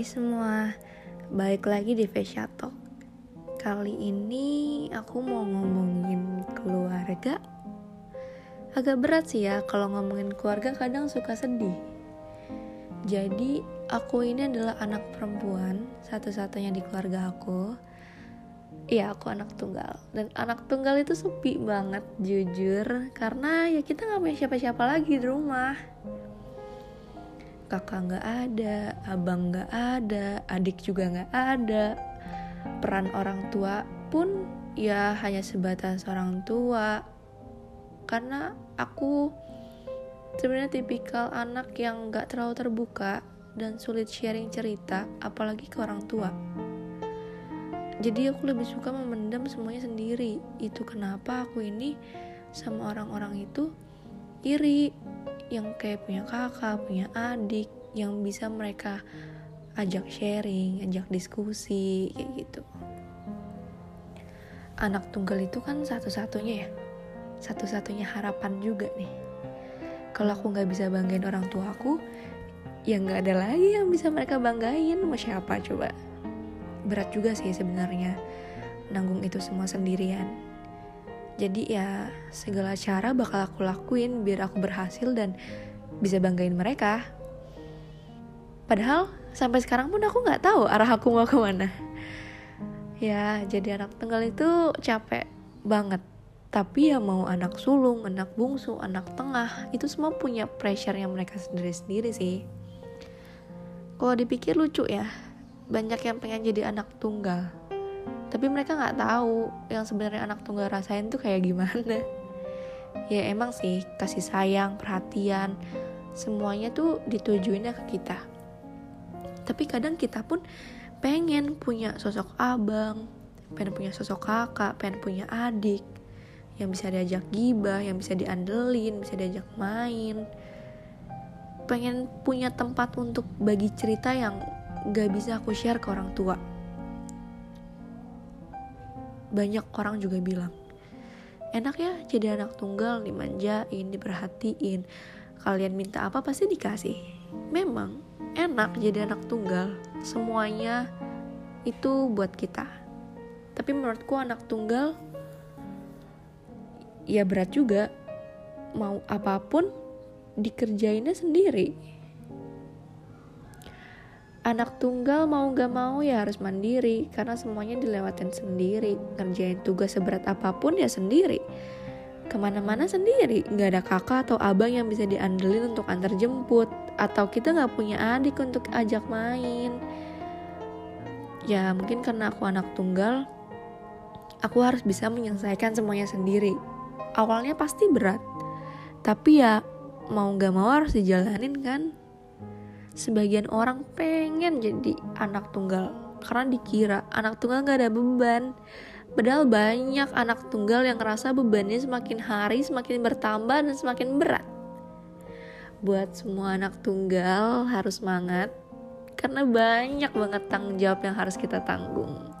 Hai semua, balik lagi di Fascia Talk. Kali ini aku mau ngomongin keluarga. Agak berat sih ya kalau ngomongin keluarga kadang suka sedih. Jadi aku ini adalah anak perempuan satu-satunya di keluarga aku. Iya aku anak tunggal. Dan anak tunggal itu sepi banget jujur. Karena ya kita gak punya siapa-siapa lagi di rumah kakak nggak ada, abang nggak ada, adik juga nggak ada. Peran orang tua pun ya hanya sebatas orang tua. Karena aku sebenarnya tipikal anak yang nggak terlalu terbuka dan sulit sharing cerita, apalagi ke orang tua. Jadi aku lebih suka memendam semuanya sendiri. Itu kenapa aku ini sama orang-orang itu iri yang kayak punya kakak, punya adik, yang bisa mereka ajak sharing, ajak diskusi, kayak gitu. Anak tunggal itu kan satu-satunya ya, satu-satunya harapan juga nih. Kalau aku nggak bisa banggain orang tua aku, ya nggak ada lagi yang bisa mereka banggain. Mau siapa coba? Berat juga sih sebenarnya nanggung itu semua sendirian jadi ya segala cara bakal aku lakuin biar aku berhasil dan bisa banggain mereka. Padahal sampai sekarang pun aku nggak tahu arah aku mau ke mana. Ya jadi anak tunggal itu capek banget. Tapi ya mau anak sulung, anak bungsu, anak tengah itu semua punya pressure yang mereka sendiri-sendiri sih. Kalau dipikir lucu ya, banyak yang pengen jadi anak tunggal tapi mereka nggak tahu yang sebenarnya anak tunggal rasain tuh kayak gimana. Ya emang sih kasih sayang perhatian semuanya tuh ditujuinnya ke kita. Tapi kadang kita pun pengen punya sosok abang pengen punya sosok kakak pengen punya adik yang bisa diajak gibah yang bisa diandelin bisa diajak main. Pengen punya tempat untuk bagi cerita yang gak bisa aku share ke orang tua banyak orang juga bilang enak ya jadi anak tunggal dimanjain diperhatiin. Kalian minta apa pasti dikasih. Memang enak jadi anak tunggal. Semuanya itu buat kita. Tapi menurutku anak tunggal ya berat juga. Mau apa pun dikerjainnya sendiri anak tunggal mau gak mau ya harus mandiri karena semuanya dilewatin sendiri. Ngerjain tugas seberat apa pun ya sendiri. Ke mana-mana sendiri. Nggak ada kakak atau abang yang bisa diandelin untuk antar jemput. Atau kita nggak punya adik untuk ajak main. Ya mungkin karena aku anak tunggal aku harus bisa menyelesaikan semuanya sendiri. Awalnya pasti berat. Tapi ya mau gak mau harus dijalanin kan sebagian orang pengen jadi anak tunggal karena dikira anak tunggal gak ada beban. Padahal banyak anak tunggal yang ngerasa bebannya semakin hari semakin bertambah dan semakin berat. Buat semua anak tunggal harus semangat karena banyak banget tanggung jawab yang harus kita tanggung